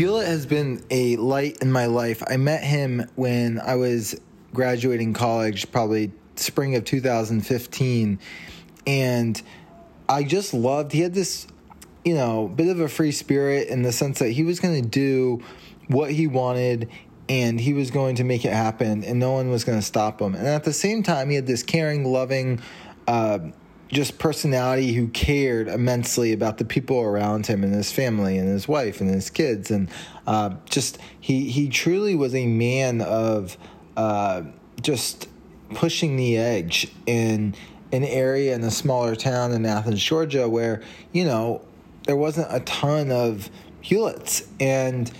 Hulet has been a light in my life. I met him when I was graduating college, probably spring of 2015. And I just loved, he had this, you know, bit of a free spirit in the sense that he was going to do what he wanted and he was going to make it happen and no one was going to stop him. And at the same time, he had this caring, loving, uh, just personality who cared immensely about the people around him and his family and his wife and his kids. And uh, just he he truly was a man of uh, just pushing the edge in an area in a smaller town in Athens, Georgia, where you know there wasn't a ton of Hulets and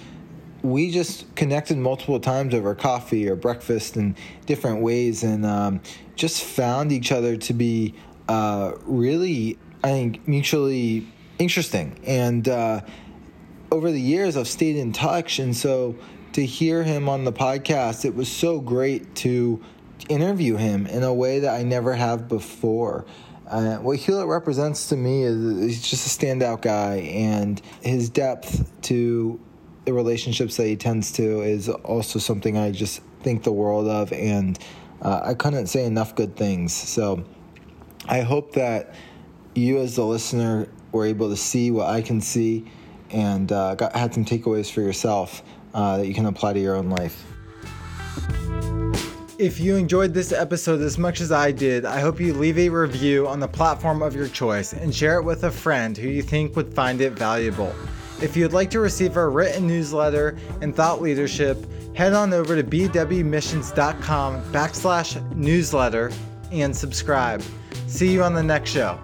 we just connected multiple times over coffee or breakfast and different ways and um, just found each other to be uh, really, I think, mutually interesting. And uh, over the years, I've stayed in touch. And so to hear him on the podcast, it was so great to interview him in a way that I never have before. Uh, what Hulet represents to me is he's just a standout guy, and his depth to the relationships that he tends to is also something I just think the world of, and uh, I couldn't say enough good things. So I hope that you, as the listener, were able to see what I can see and uh, got, had some takeaways for yourself uh, that you can apply to your own life. If you enjoyed this episode as much as I did, I hope you leave a review on the platform of your choice and share it with a friend who you think would find it valuable. If you'd like to receive our written newsletter and thought leadership, head on over to bwmissions.com backslash newsletter and subscribe. See you on the next show.